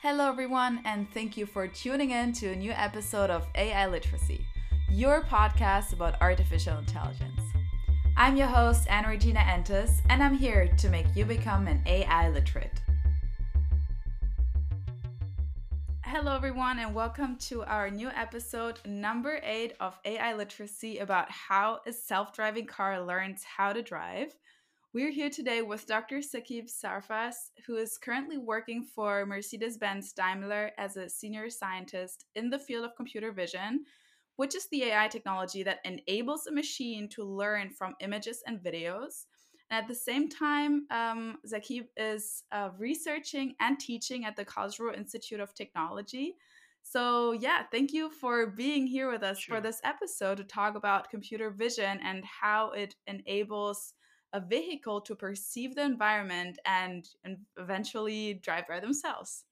Hello, everyone, and thank you for tuning in to a new episode of AI Literacy, your podcast about artificial intelligence. I'm your host, Anna Regina Entis, and I'm here to make you become an AI literate. Hello, everyone, and welcome to our new episode, number eight of AI Literacy, about how a self driving car learns how to drive. We're here today with Dr. Saqib Sarfraz, who is currently working for Mercedes Benz Daimler as a senior scientist in the field of computer vision, which is the AI technology that enables a machine to learn from images and videos. And at the same time, um, Saqib is uh, researching and teaching at the Karlsruhe Institute of Technology. So, yeah, thank you for being here with us sure. for this episode to talk about computer vision and how it enables a vehicle to perceive the environment and, and eventually drive by themselves.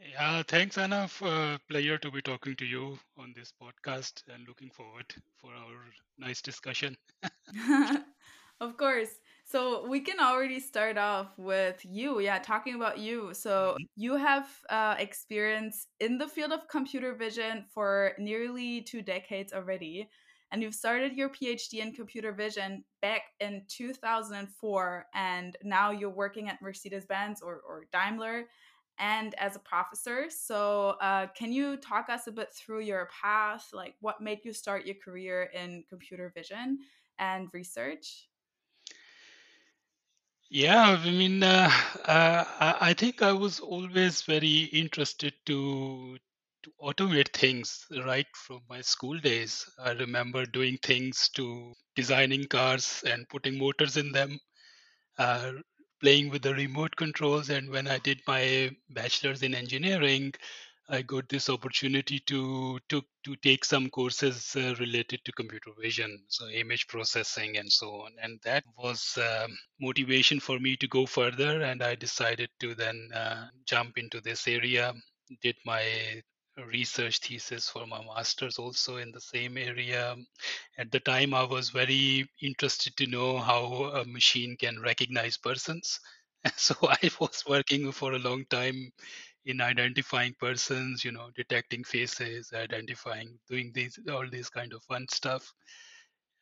Yeah, thanks, Anna. For pleasure to be talking to you on this podcast and looking forward for our nice discussion. of course. So we can already start off with you. Yeah, talking about you. So mm-hmm. you have uh, experience in the field of computer vision for nearly two decades already and you've started your PhD in computer vision back in 2004, and now you're working at Mercedes Benz or, or Daimler and as a professor. So, uh, can you talk us a bit through your path? Like, what made you start your career in computer vision and research? Yeah, I mean, uh, uh, I think I was always very interested to to automate things right from my school days. I remember doing things to designing cars and putting motors in them, uh, playing with the remote controls. And when I did my bachelor's in engineering, I got this opportunity to to to take some courses uh, related to computer vision, so image processing and so on. And that was uh, motivation for me to go further. And I decided to then uh, jump into this area. Did my research thesis for my master's also in the same area. At the time, I was very interested to know how a machine can recognize persons. So I was working for a long time in identifying persons, you know, detecting faces, identifying, doing these all these kind of fun stuff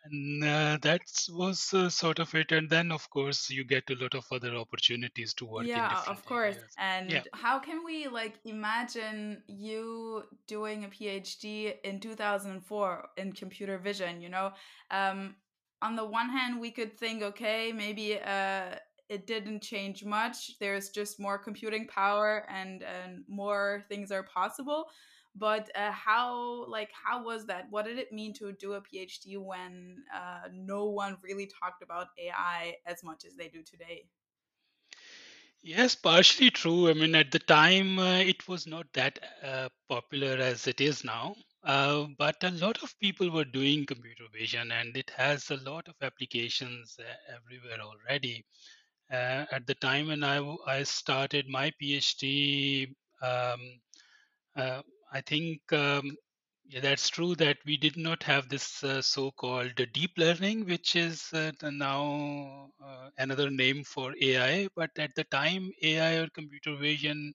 and uh, that was uh, sort of it. And then of course you get a lot of other opportunities to work yeah of course. areas. and yeah. how can we like imagine you doing a phd in 2004 in computer vision you know? Um, on the one hand we could think okay maybe uh, it didn't change much. There's just more computing power and and more things are possible but uh, how like how was that? What did it mean to do a phd when uh, no one really talked about ai as much as they do today? Yes partially true. I mean at the time uh, it was not that uh, popular as it is now uh, but a lot of people were doing computer vision and it has a lot of applications uh, everywhere already. At the time when I, I started my phd um, I think um, yeah, that's true that we did not have this uh, so-called deep learning, which is uh, now uh, another name for AI. But at the time, AI or computer vision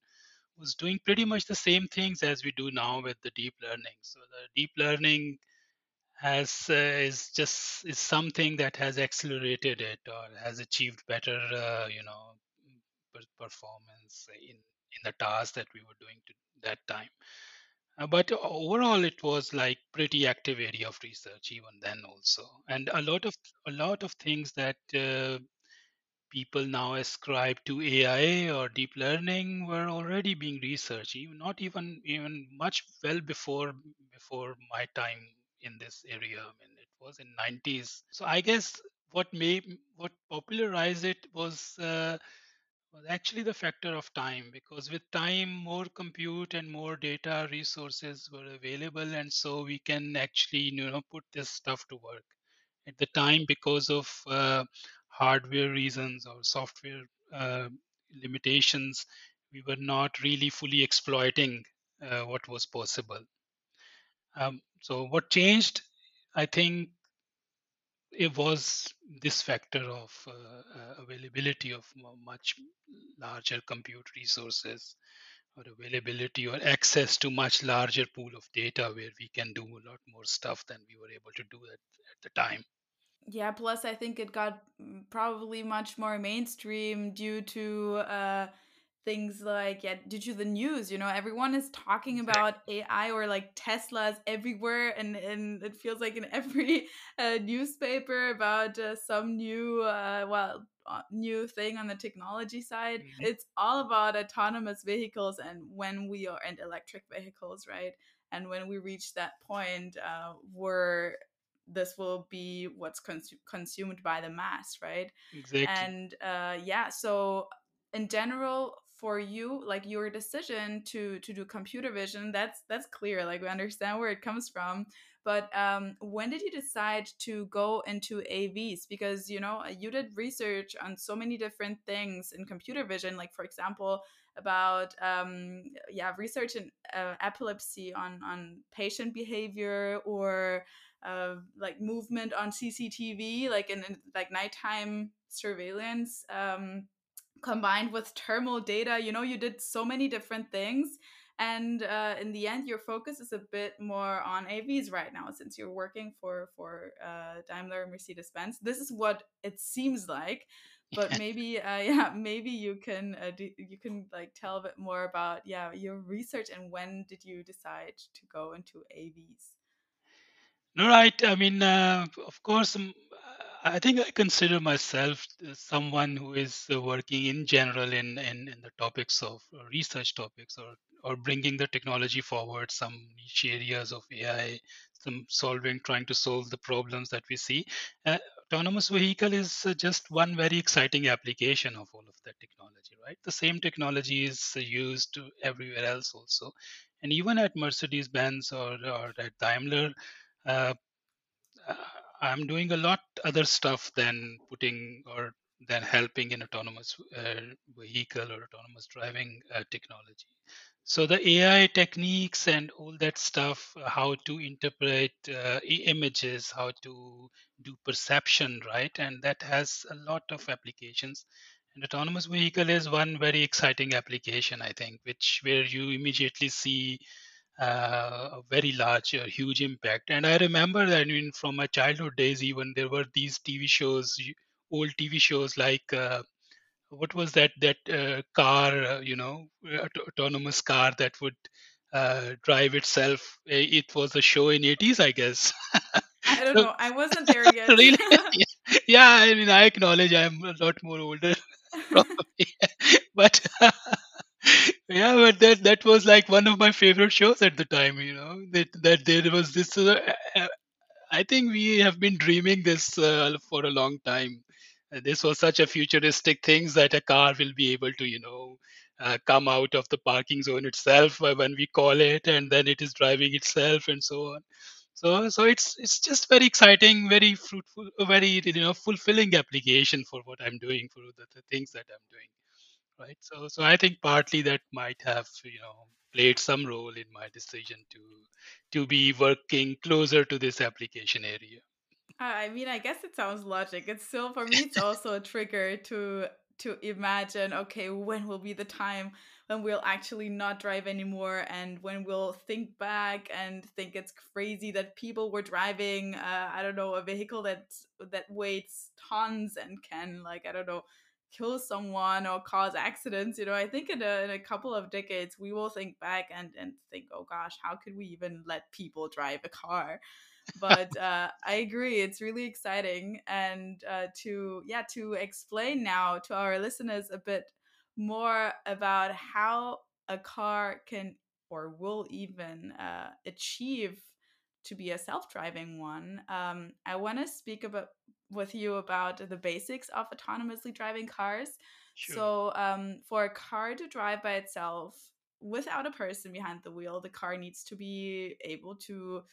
was doing pretty much the same things as we do now with the deep learning. So the deep learning has uh, is just is something that has accelerated it or has achieved better, uh, you know, performance in in the task that we were doing to that time. Uh, but overall, it was like pretty active area of research even then also, and a lot of a lot of things that uh, people now ascribe to AI or deep learning were already being researched, even not even even much well before before my time in this area. I mean, it was in 90s. So I guess what made what popularized it was. Uh, was actually the factor of time because with time more compute and more data resources were available and so we can actually you know put this stuff to work. At the time because of uh, hardware reasons or software uh, limitations we were not really fully exploiting uh, what was possible. Um, so what changed? I think it was this factor of uh, uh, availability of much larger compute resources or availability or access to much larger pool of data where we can do a lot more stuff than we were able to do at, at the time. Yeah plus i think it got mm, probably much more mainstream due to uh things like yeah due to the news you know everyone is talking about ai or like teslas everywhere and and it feels like in every uh, newspaper about uh, some new uh, well uh, new thing on the technology side. Mm-hmm. it's all about autonomous vehicles and when we are and electric vehicles right? And when we reach that point uh, where this will be what's cons- consumed by the mass right? Exactly. And uh, yeah so in general for you like your decision to to do computer vision that's that's clear like we understand where it comes from. But um, when did you decide to go into avs because you know you did research on so many different things in computer vision like for example about um, yeah research in uh, epilepsy on on patient behavior or uh, like movement on cctv like in, in like nighttime surveillance um, combined with thermal data you know you did so many different things and uh, in the end your focus is a bit more on avs right now since you're working for for uh, daimler mercedes benz this is what it seems like but maybe uh, yeah maybe you can uh, do, you can like tell a bit more about yeah your research and when did you decide to go into avs no right i mean uh, of course I think I consider myself someone who is uh, working in general in, in, in the topics of uh, research topics or, or bringing the technology forward, some niche areas of AI, some solving, trying to solve the problems that we see. Uh, autonomous vehicle is uh, just one very exciting application of all of that technology, right? The same technology is used everywhere else also. And even at Mercedes Benz or, or at Daimler, uh, I'm doing a lot other stuff than putting or than helping in autonomous uh, vehicle or autonomous driving uh, technology. So the AI techniques and all that stuff, how to interpret uh, images, how to do perception, right? And that has a lot of applications. And autonomous vehicle is one very exciting application, I think, which where you immediately see uh, a very large, uh, huge impact. And I remember that I mean, from my childhood days, even there were these TV shows, old TV shows like uh, what was that that uh, car, uh, you know, aut- autonomous car that would uh, drive itself. It was a show in 80s, I guess. I don't so, know. I wasn't there yet. really? yeah. yeah, I mean, I acknowledge I'm a lot more older, probably, but yeah but that that was like one of my favorite shows at the time you know that that there was this uh, i think we have been dreaming this uh, for a long time. Uh, this was such a futuristic things that a car will be able to you know uh, come out of the parking zone itself uh, when we call it and then it is driving itself and so on. So so it's it's just very exciting very fruitful very you know fulfilling application for what i'm doing for the, the things that i'm doing right? So so i think partly that might have you know played some role in my decision to to be working closer to this application area. I mean i guess it sounds logic. It's still for me it's also a trigger to to imagine okay when will be the time when we'll actually not drive anymore and when we'll think back and think it's crazy that people were driving uh, i don't know a vehicle that that weighs tons and can like i don't know kill someone or cause accidents you know i think in a, in a couple of decades we will think back and and think oh gosh how could we even let people drive a car? But uh, i agree it's really exciting and uh, to yeah to explain now to our listeners a bit more about how a car can or will even uh, achieve to be a self-driving one um, i want to speak about with you about the basics of autonomously driving cars. Sure. So, um, for a car to drive by itself without a person behind the wheel, the car needs to be able to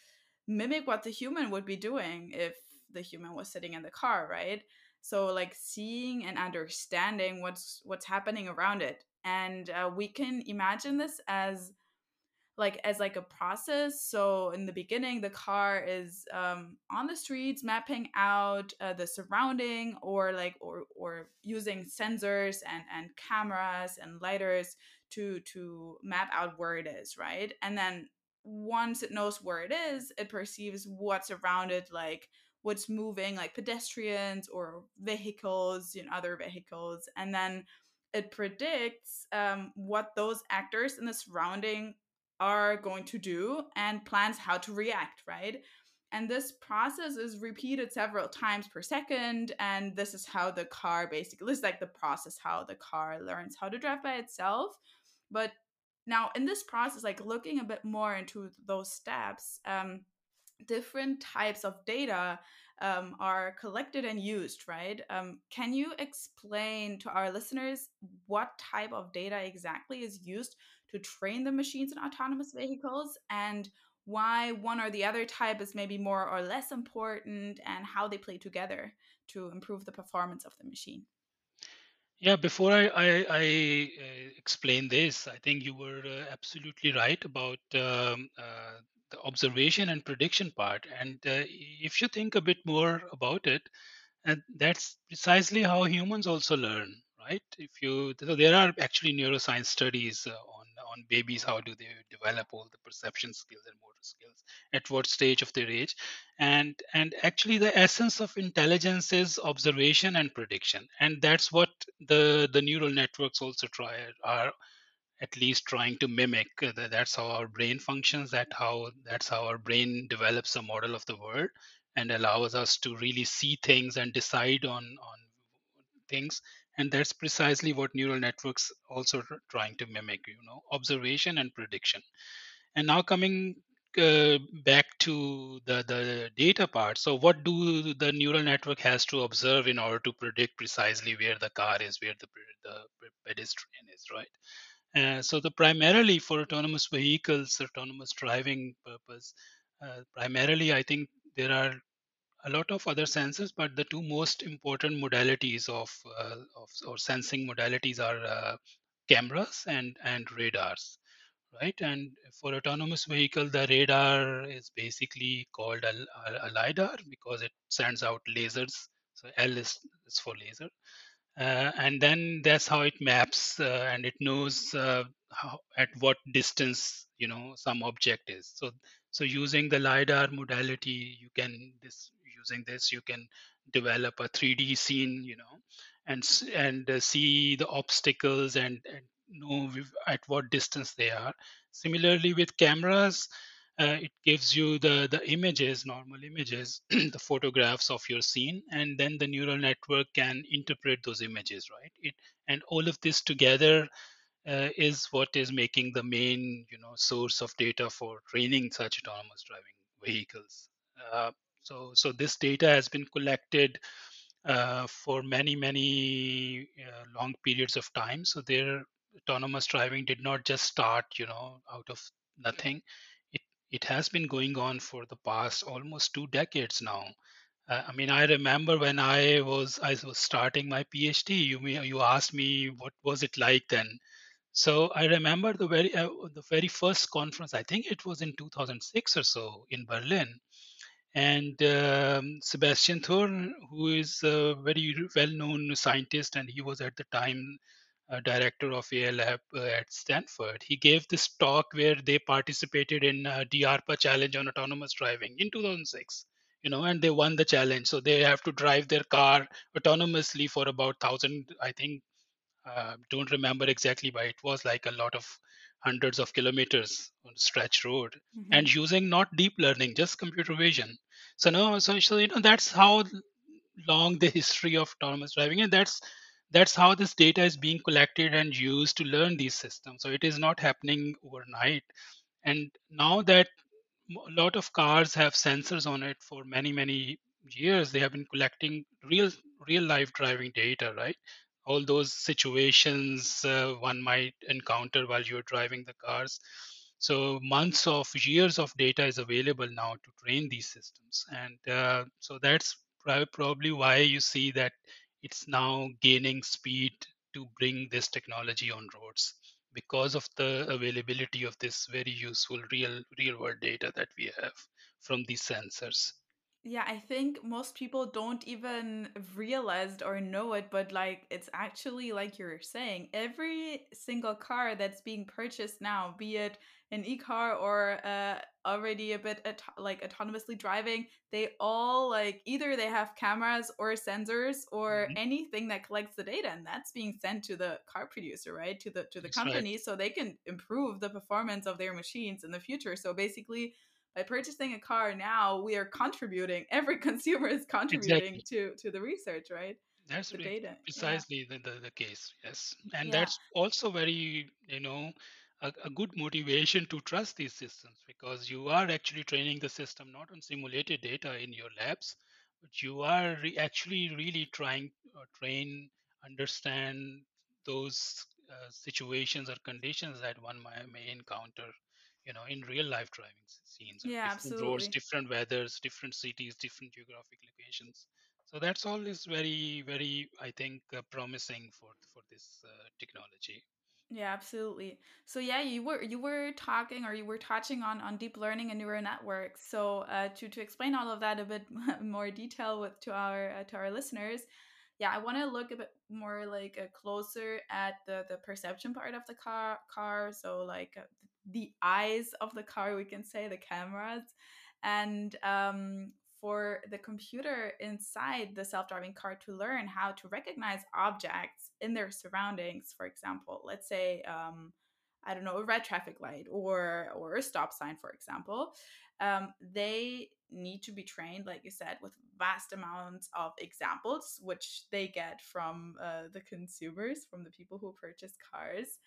mimic what the human would be doing if the human was sitting in the car, right? So, like seeing and understanding what's what's happening around it, and uh, we can imagine this as like as like a process so in the beginning the car is um, on the streets mapping out uh, the surrounding or like or or using sensors and and cameras and lidars to to map out where it is, right? And then once it knows where it is, it perceives what's around it, like what's moving, like pedestrians or vehicles, you know, other vehicles, and then it predicts um, what those actors in the surrounding are going to do and plans how to react, right? And this process is repeated several times per second. And this is how the car basically, is like the process how the car learns how to drive by itself. But now, in this process, like looking a bit more into those steps, um, different types of data um, are collected and used, right? Um, can you explain to our listeners what type of data exactly is used to train the machines in autonomous vehicles and why one or the other type is maybe more or less important and how they play together to improve the performance of the machine? Yeah, before I, I, I uh, explain this, I think you were uh, absolutely right about um, uh, the observation and prediction part. And uh, if you think a bit more about it, and that's precisely how humans also learn, right? If you so there are actually neuroscience studies uh, on babies, how do they develop all the perception skills and motor skills? At what stage of their age, and and actually the essence of intelligence is observation and prediction, and that's what the the neural networks also try are at least trying to mimic. Uh, that's how our brain functions that how that's how our brain develops a model of the world and allows us to really see things and decide on on things and that's precisely what neural networks also tr- trying to mimic you know observation and prediction. And now coming uh, back to the the data part. So what do the neural network has to observe in order to predict precisely where the car is where the, the pedestrian is right? Uh, so the primarily for autonomous vehicles, autonomous driving purpose, uh, primarily I think there are a lot of other sensors, but the two most important modalities of, uh, of or sensing modalities are uh, cameras and and radars, right? And for autonomous vehicle, the radar is basically called a, a, a lidar because it sends out lasers. So L is, is for laser uh, and then that's how it maps uh, and it knows uh, how, at what distance you know some object is so so using the lidar modality you can this using this you can develop a 3d scene you know and and uh, see the obstacles and, and know at what distance they are. Similarly with cameras uh, it gives you the the images normal images the photographs of your scene and then the neural network can interpret those images right? It and all of this together uh, is what is making the main you know source of data for training such autonomous driving vehicles. Uh, so so this data has been collected uh, for many many uh, long periods of time so their autonomous driving did not just start you know out of nothing it it has been going on for the past almost two decades now uh, I mean, I remember when I was I was starting my PhD. You you asked me what was it like then. So I remember the very uh, the very first conference. I think it was in 2006 or so in Berlin, and um, Sebastian Thrun, who is a very well-known scientist, and he was at the time uh, director of AI Lab uh, at Stanford. He gave this talk where they participated in uh, DARPA challenge on autonomous driving in 2006. You know, and they won the challenge. So they have to drive their car autonomously for about thousand, I think, uh, don't remember exactly, but it was like a lot of hundreds of kilometers on stretch road, Mm-hmm. and using not deep learning, just computer vision. So no, so so you know that's how long the history of autonomous driving, and that's that's how this data is being collected and used to learn these systems. So it is not happening overnight. And now that a lot of cars have sensors on it for many many years they have been collecting real real life driving data right all those situations uh, one might encounter while you're driving the cars so months of years of data is available now to train these systems. And uh, so that's probably why you see that it's now gaining speed to bring this technology on roads because of the availability of this very useful real real world data that we have from these sensors Yeah, I think most people don't even realize or know it, but like it's actually like you're saying, every single car that's being purchased now, be it an e-car or uh, already a bit auto- like autonomously driving, they all like either they have cameras or sensors or Mhm. anything that collects the data, and that's being sent to the car producer, right? To the to the That's right. company, so they can improve the performance of their machines in the future. So basically by purchasing a car now we are contributing every consumer is contributing Exactly. to to the research right That's the data yeah precisely the, the, the case, yes. And yeah that's also very, you know, a, a good motivation to trust these systems because you are actually training the system not on simulated data in your labs, but you are re- actually really trying to uh, train, understand those uh, situations or conditions that one may, may encounter, you know, in real life driving scenes yeah different roads, different weathers, different cities, different geographic locations so that's all is very very i think uh, promising for for this uh, technology Yeah, absolutely. So yeah, you were you were talking or you were touching on on deep learning and neural networks. So uh, to to explain all of that a bit more detail with to our uh, to our listeners, yeah, I want to look a bit more like uh, closer at the the perception part of the car car. So like uh, the eyes of the car, we can say the cameras, and um, for the computer inside the self driving car to learn how to recognize objects in their surroundings. For example, let's say, um, I don't know, a red traffic light or, or a stop sign, for example. Um, they need to be trained, like you said, with vast amounts of examples, which they get from uh, the consumers, from the people who purchase cars.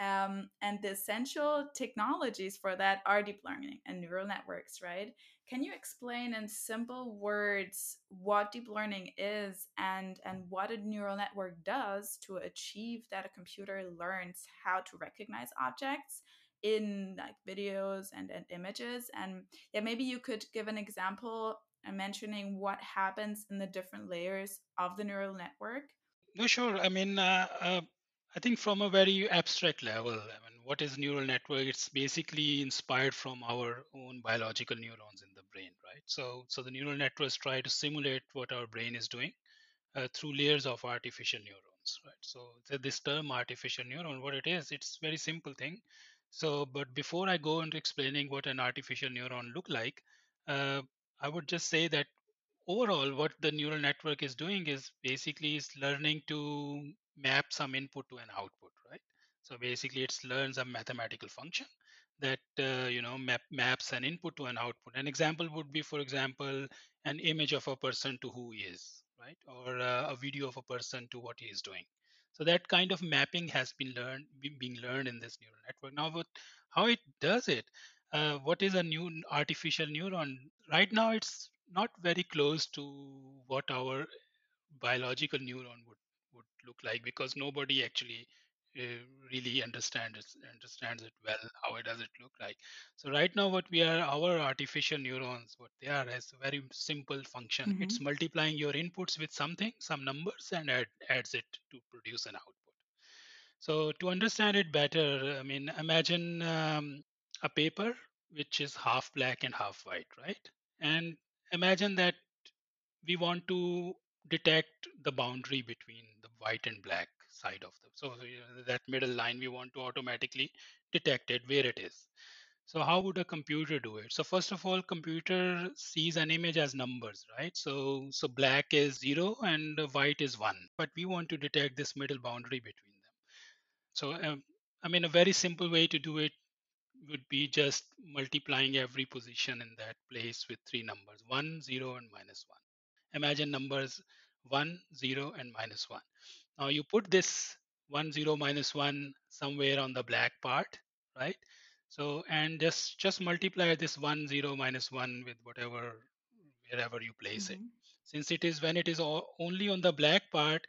Um, and the essential technologies for that are deep learning and neural networks, right? Can you explain in simple words what deep learning is and, and what a neural network does to achieve that a computer learns how to recognize objects in like videos and, and images? And yeah, maybe you could give an example uh, mentioning what happens in the different layers of the neural network. no sure i mean uh, uh, i think from a very abstract level i mean what is neural network? It's basically inspired from our own biological neurons in the brain right? So so the neural networks try to simulate what our brain is doing uh, through layers of artificial neurons right? So th- this term artificial neuron what it is it's very simple thing. So but before i go into explaining what an artificial neuron look like uh, i would just say that overall what the neural network is doing is basically is learning to map some input to an output right? So basically it learns a mathematical function that uh, you know map, maps an input to an output. An example would be for example an image of a person to who he is right? Or uh, a video of a person to what he is doing. So that kind of mapping has been learned be- being learned in this neural network. Now what, how it does it uh, what is a new artificial neuron? Right now it's not very close to what our biological neuron would look like because nobody actually uh, really understands understands it well how it does it look like so right now what we are our artificial neurons what they are is a very simple function Mm-hmm. it's multiplying your inputs with something some numbers and add, adds it to produce an output so to understand it better, I mean, imagine um, a paper which is half black and half white, right? And imagine that we want to detect the boundary between white and black side of them. So that middle line, we want to automatically detect it where it is. So how would a computer do it? So first of all, computer sees an image as numbers, right? So so black is zero and white is one, but we want to detect this middle boundary between them. So, um, I mean, a very simple way to do it would be just multiplying every position in that place with three numbers one, zero, and minus one. Imagine numbers one, zero, and minus one. Now you put this one, zero, minus one somewhere on the black part, right? So, and just just multiply this one, zero, minus one with whatever wherever you place it. Mm-hmm. Since it is when it is o- only on the black part,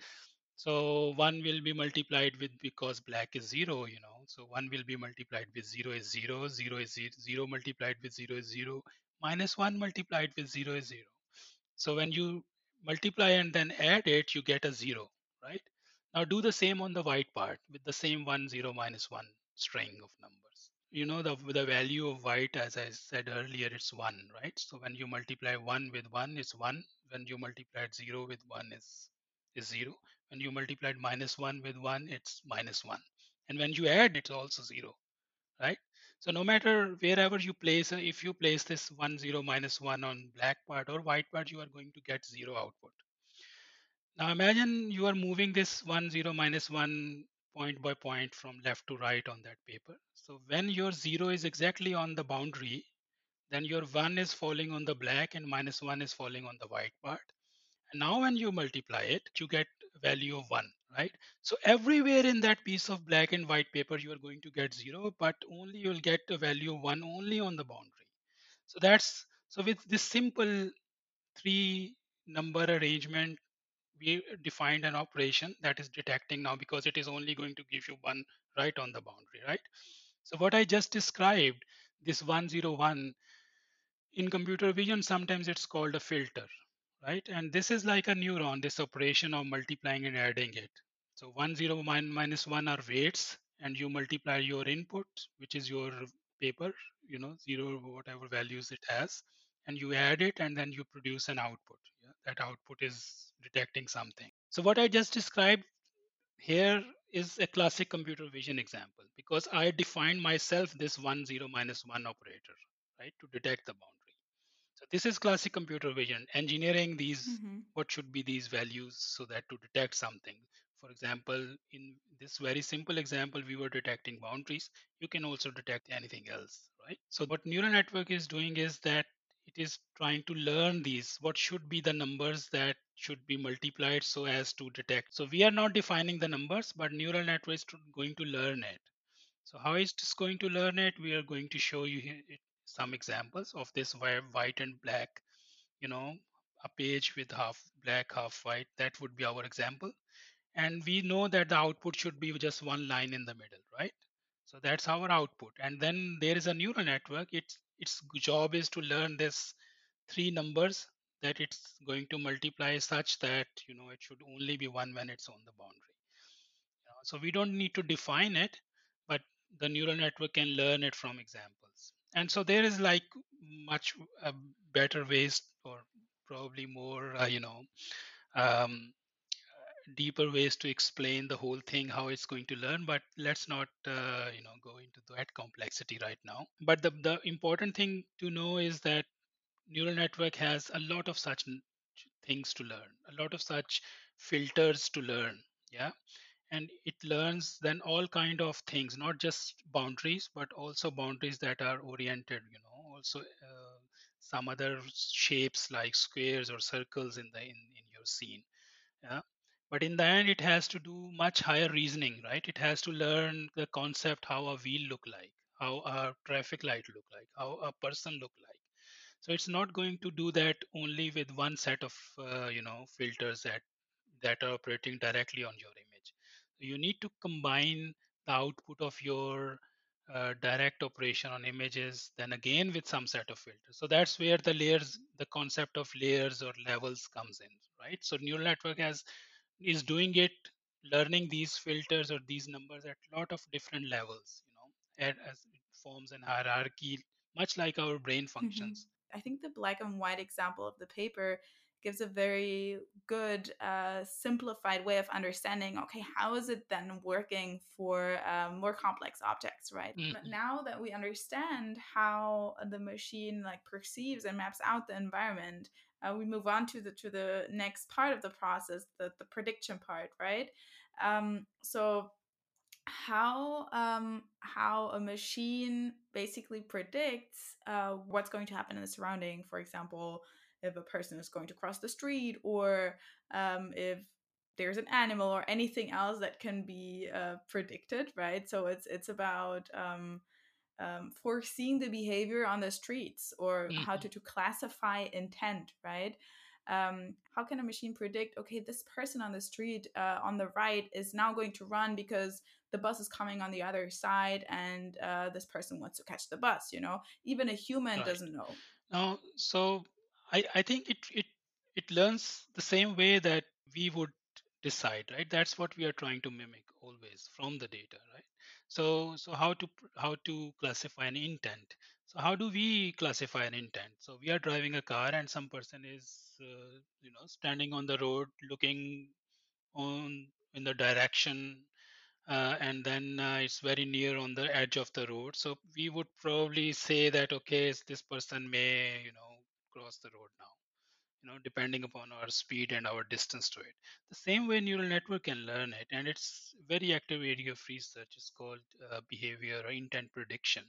so one will be multiplied with because black is zero, you know. So one will be multiplied with zero is zero, zero is zero, zero multiplied with zero is zero, minus one multiplied with zero is zero. So when you multiply and then add it, you get a zero, right? Now do the same on the white part with the same one, zero, minus one string of numbers. you know the the value of white as i said earlier it's 1 right? So when you multiply 1 with 1 it's 1 when you multiply 0 with 1 is is 0 when you multiply minus 1 with 1 it's minus 1 and when you add it's also 0 right so no matter wherever you place uh, if you place this 1 0 minus 1 on black part or white part you are going to get 0 output now imagine you are moving this 1 0 minus 1 point by point from left to right on that paper. So when your 0 is exactly on the boundary, then your 1 is falling on the black and minus 1 is falling on the white part. And now when you multiply it, you get value of 1, right? So everywhere in that piece of black and white paper, you are going to get 0, but only you'll get a value 1 only on the boundary. So that's so with this simple three number arrangement we defined an operation that is detecting now because it is only going to give you one right on the boundary, right? So what I just described, this 101, in computer vision, sometimes it's called a filter, right? And this is like a neuron, this operation of multiplying and adding it. So 1, 0, minus 1 are weights, and you multiply your input, which is your paper, you know, 0, whatever values it has, and you add it, and then you produce an output. Yeah? That output is detecting something. So what I just described here is a classic computer vision example because I defined myself this 1, 0, minus 1 operator, right, to detect the boundary. So this is classic computer vision, engineering these, Mm-hmm. what should be these values so that to detect something. For example, in this very simple example, we were detecting boundaries. You can also detect anything else, right? So what neural network is doing is that it is trying to learn these, what should be the numbers that should be multiplied so as to detect. So we are not defining the numbers, but neural network is going to learn it. So how is this going to learn it? We are going to show you here some examples of this white and black, you know, a page with half black, half white. That would be our example. And we know that the output should be just one line in the middle, right? So that's our output. And then there is a neural network. Its its job is to learn this three numbers that it's going to multiply such that you know it should only be one when it's on the boundary. So we don't need to define it, but the neural network can learn it from examples. And so there is like much uh, better ways or probably more, uh, you know, um, deeper ways to explain the whole thing how it's going to learn but let's not uh, you know go into that complexity right now. But the, the important thing to know is that neural network has a lot of such things to learn a lot of such filters to learn yeah and it learns then all kind of things not just boundaries but also boundaries that are oriented you know also uh, some other shapes like squares or circles in the in, in your scene yeah. But in the end it has to do much higher reasoning right? It has to learn the concept how a wheel look like how a traffic light look like how a person look like. So it's not going to do that only with one set of uh, you know filters that that are operating directly on your image you need to combine the output of your uh, direct operation on images then again with some set of filters. So that's where the layers the concept of layers or levels comes in right? So neural network has is doing it learning these filters or these numbers at a lot of different levels you know and as it forms an hierarchy much like our brain functions. I think the black and white example of the paper gives a very good uh, simplified way of understanding okay how is it then working for um, more complex objects right Mhm. But now that we understand how the machine like perceives and maps out the environment uh, we move on to the to the next part of the process the, the prediction part right um, so how um, how a machine basically predicts uh, what's going to happen in the surrounding. For example, if a person is going to cross the street, or um, if there's an animal or anything else that can be uh, predicted, right? So it's it's about um, um, foreseeing the behavior on the streets or Mhm. how to, to classify intent, right? Um, how can a machine predict, okay, this person on the street uh, on the right is now going to run because the bus is coming on the other side and uh, this person wants to catch the bus, you know? Even a human Right. doesn't know. now so i i think it it it learns the same way that we would decide right? That's what we are trying to mimic always from the data right? So so how to how to classify an intent. So how do we classify an intent? So we are driving a car and some person is uh, you know standing on the road looking on in the direction uh, and then uh, it's very near on the edge of the road. So we would probably say that okay this person may you know cross the road now you know depending upon our speed and our distance to it. The same way neural network can learn it and it's very active area of research is called uh, behavior or intent prediction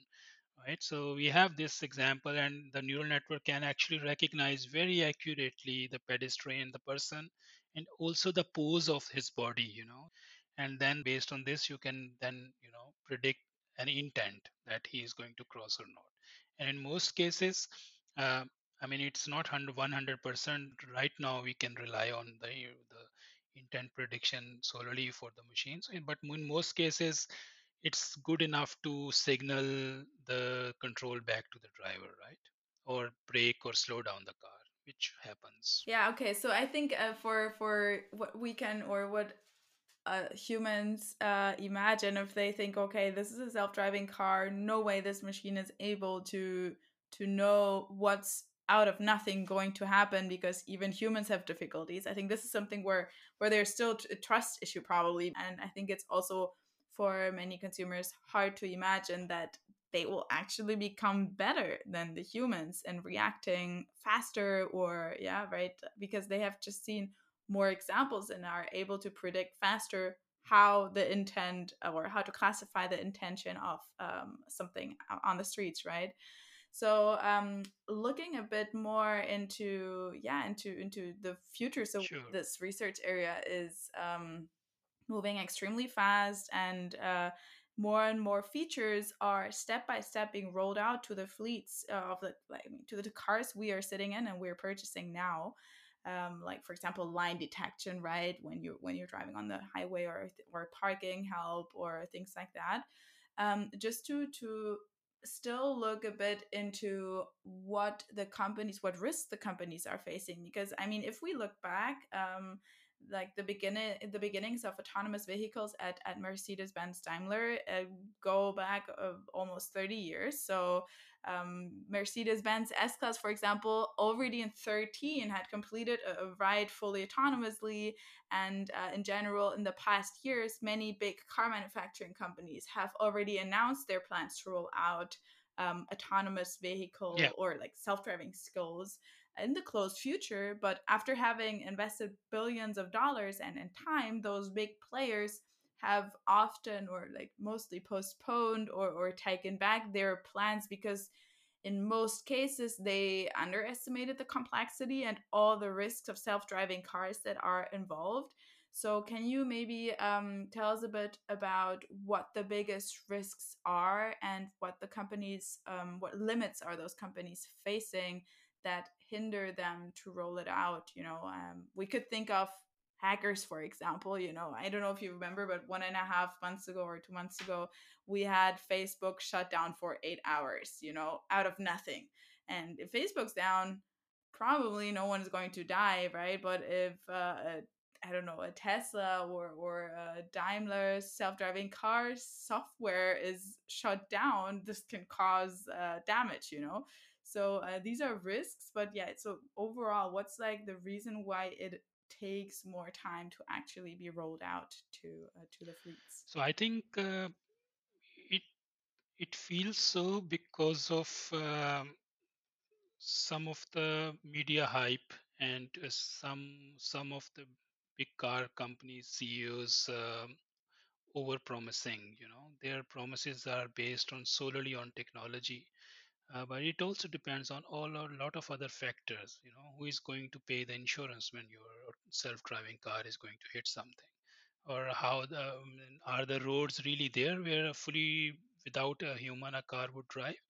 right? So we have this example and the neural network can actually recognize very accurately the pedestrian the person and also the pose of his body you know? And then based on this you can then you know predict an intent that he is going to cross or not. And in most cases uh, i mean it's not 100% right now we can rely on the the intent prediction solely for the machines but in most cases it's good enough to signal the control back to the driver, right? Or brake or slow down the car, which happens. Yeah, okay. So I think uh, for for what we can or what uh, humans uh, imagine if they think, okay, this is a self-driving car, no way this machine is able to to know what's out of nothing going to happen because even humans have difficulties. I think this is something where where there's still a trust issue probably, and I think it's also for many consumers hard to imagine that they will actually become better than the humans and reacting faster or yeah right because they have just seen more examples and are able to predict faster how the intent or how to classify the intention of um, something on the streets right so um, looking a bit more into yeah into into the future so Sure. this research area is um, moving extremely fast and uh, more and more features are step by step being rolled out to the fleets uh, of the like to the cars we are sitting in and we're purchasing now. Um, like for example line detection right? When you when you're driving on the highway or or parking help or things like that. Um, just to to still look a bit into what the companies what risks the companies are facing because i mean if we look back um, like the beginning the beginnings of autonomous vehicles at, at mercedes-benz daimler uh, go back uh, almost 30 years so um, mercedes-benz s-class for example already in 13 had completed a, a ride fully autonomously and uh, in general in the past years many big car manufacturing companies have already announced their plans to roll out um, autonomous vehicle Yeah. or like self-driving skills in the close future. But after having invested billions of dollars and in time, those big players have often or like mostly postponed or, or taken back their plans because in most cases they underestimated the complexity and all the risks of self-driving cars that are involved. So can you maybe um, tell us a bit about what the biggest risks are and what the companies um, what limits are those companies facing that hinder them to roll it out? You know um, we could think of hackers for example you know i don't know if you remember but one and a half months ago or two months ago we had facebook shut down for eight hours you know out of nothing and if facebook's down probably no one is going to die right but if uh, a I don't know, a Tesla or or a Daimler self-driving car software is shut down, this can cause uh, damage, you know. So uh, these are risks, but yeah. So overall, what's like the reason why it takes more time to actually be rolled out to uh, to the fleets? So I think uh, it it feels so because of um, some of the media hype and uh, some some of the big car companies CEOs um over promising you know their promises are based on solely on technology uh, but it also depends on all a lot of other factors you know who is going to pay the insurance when your self-driving car is going to hit something? Or how the um, are the roads really there where fully without a human a car would drive?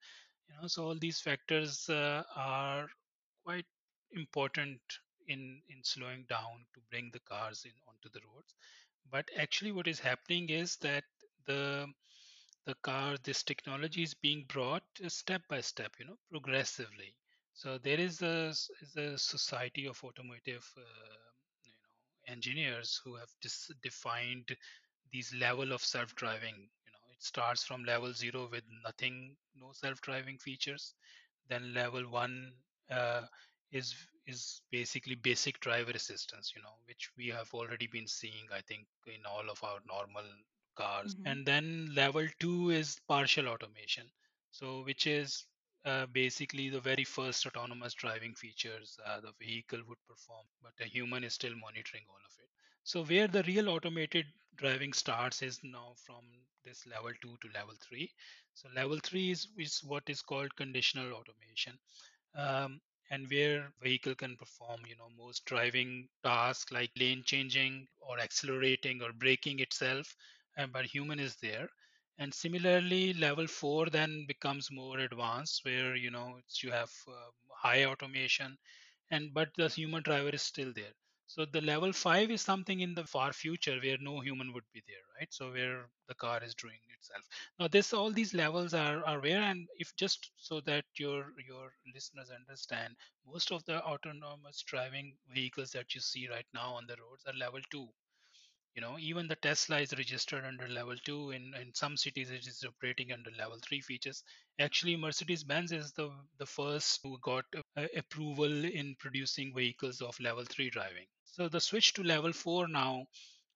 You know so all these factors uh, are quite important in in slowing down to bring the cars in onto the roads. But actually what is happening is that the the car this technology is being brought step by step you know progressively. So there is a is a society of automotive uh, you know engineers who have dis- defined these level of self-driving. You know it starts from level 0 with nothing no self-driving features. Then level 1 uh, is is basically basic driver assistance you know which we have already been seeing i think in all of our normal cars. Hmm and then level 2 is partial automation. So which is uh, basically the very first autonomous driving features uh, the vehicle would perform but a human is still monitoring all of it. So where the real automated driving starts is now from this level 2 to level 3 so level 3 is, is what is called conditional automation. Um, and where vehicle can perform you know most driving tasks like lane changing or accelerating or braking itself but human is there. And similarly level 4 then becomes more advanced where you know it's, you have uh, high automation and but the human driver is still there. So the level 5 is something in the far future where no human would be there right? So where the car is doing itself. Now this all these levels are are where and if just so that your your listeners understand most of the autonomous driving vehicles that you see right now on the roads are level 2 you know even the tesla is registered under level 2 in in some cities it is operating under level 3 features actually mercedes benz is the the first who got uh, approval in producing vehicles of level 3 driving so the switch to level 4 now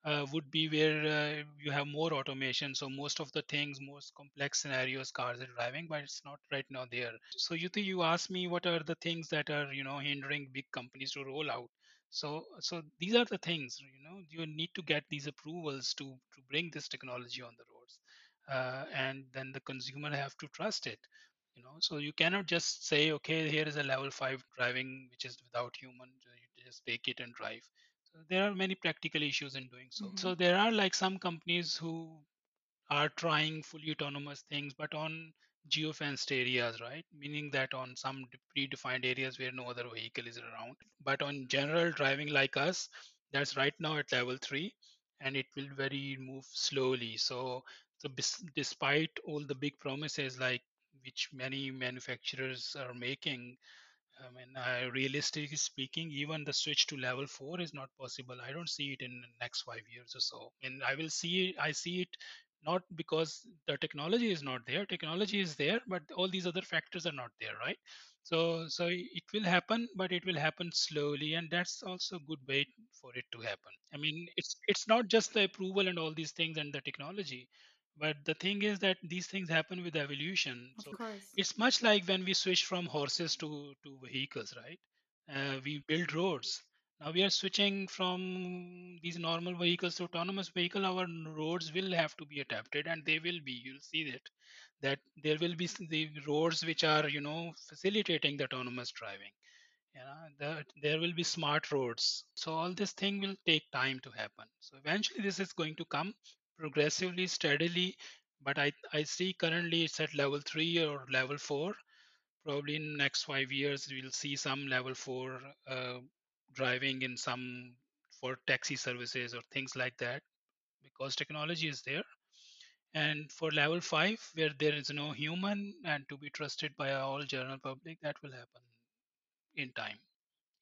uh, would be where uh, you have more automation. So most of the things, most complex scenarios, cars are driving, but it's not right now there. So you you ask me what are the things that are you know hindering big companies to roll out. So so these are the things you know you need to get these approvals to to bring this technology on the roads, uh, and then the consumer have to trust it. You know, so you cannot just say, okay, here is a level five driving which is without human. You just take it and drive so there are many practical issues in doing so. hmm So there are like some companies who are trying fully autonomous things, but on geofenced areas, right? Meaning that on some predefined areas where no other vehicle is around. But on general driving like us, that's right now at level three, and it will very move slowly. So, so despite all the big promises like which many manufacturers are making I mean, uh, realistically speaking, even the switch to level four is not possible. I don't see it in the next five years or so. And I will see, I see it not because the technology is not there. Technology is there, but all these other factors are not there, right? So, so it will happen, but it will happen slowly, and that's also a good way for it to happen. I mean, it's it's not just the approval and all these things and the technology, but the thing is that these things happen with evolution. Of So course. it's much like when we switch from horses to, to vehicles, right? Uh, we build roads. Now we are switching from these normal vehicles to autonomous vehicle. Our roads will have to be adapted, and they will be. You'll see that that there will be the roads which are you know facilitating the autonomous driving. You know, there will be smart roads. So all this thing will take time to happen. So eventually this is going to come progressively, steadily. But I I see currently it's at level three or level four probably in next five years we'll see some level four uh, driving in some for taxi services or things like that because technology is there. And for level five where there is no human and to be trusted by all general public that will happen in time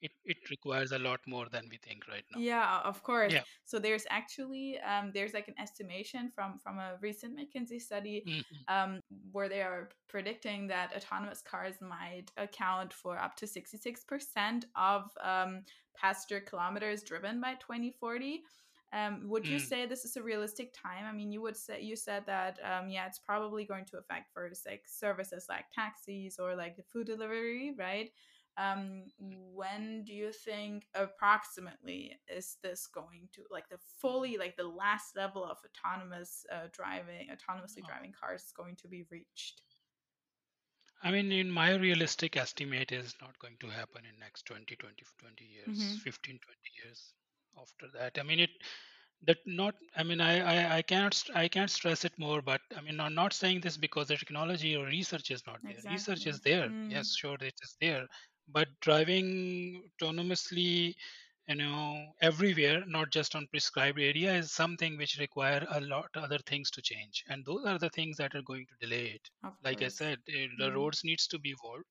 it, it requires a lot more than we think right now Yeah, of course. yeah So there's actually um, there's like an estimation from from a recent McKinsey study hmm um, where they are predicting that autonomous cars might account for up to 66% of um, passenger kilometers driven by 2040. Um, would you mm. say this is a realistic time? I mean, you would say you said that um, yeah, it's probably going to affect first like services like taxis or like the food delivery, right? Um when do you think approximately is this going to like the fully like the last level of autonomous uh, driving autonomously driving cars is going to be reached? I mean, in my realistic estimate is not going to happen in next 20, 20, 20 years, mm-hmm. 15, 20 years after that. I mean, it that not i mean I, I i cannot i can't stress it more but i mean i'm not saying this because the technology or research is not there. Research is there. Mm, yes sure it is there but driving autonomously you know everywhere not just on prescribed area is something which require a lot other things to change. And those are the things that are going to delay it. Of like i course. said eh, the mm, roads needs to be evolved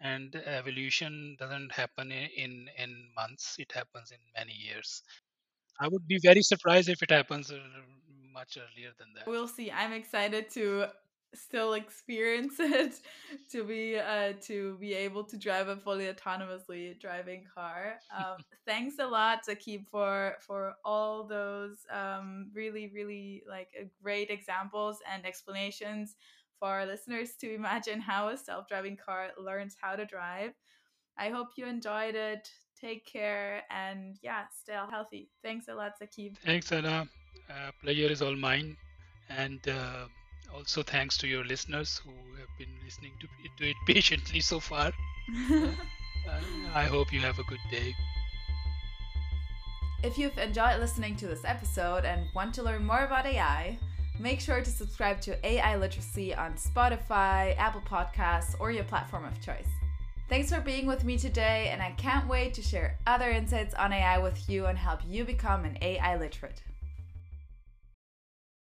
and evolution doesn't happen in in months. It happens in many years. I would be very surprised if it happens uh, much earlier than that. We'll see. I'm excited to still experience it to be uh to be able to drive a fully autonomously driving car. Um thanks a lot Saqib for for all those um really really like uh, great examples and explanations for our listeners to imagine how a self-driving car learns how to drive. I hope you enjoyed it. Take care and yeah stay healthy. Thanks a lot Saqib. Thanks anna. Uh, pleasure is all mine. And uh, also thanks to your listeners who have been listening to, to it patiently so far. Uh, I hope you have a good day. If you've enjoyed listening to this episode and want to learn more about AI, make sure to subscribe to AI Literacy on Spotify, Apple Podcasts, or your platform of choice. Thanks for being with me today, and I can't wait to share other insights on AI with you and help you become an AI literate.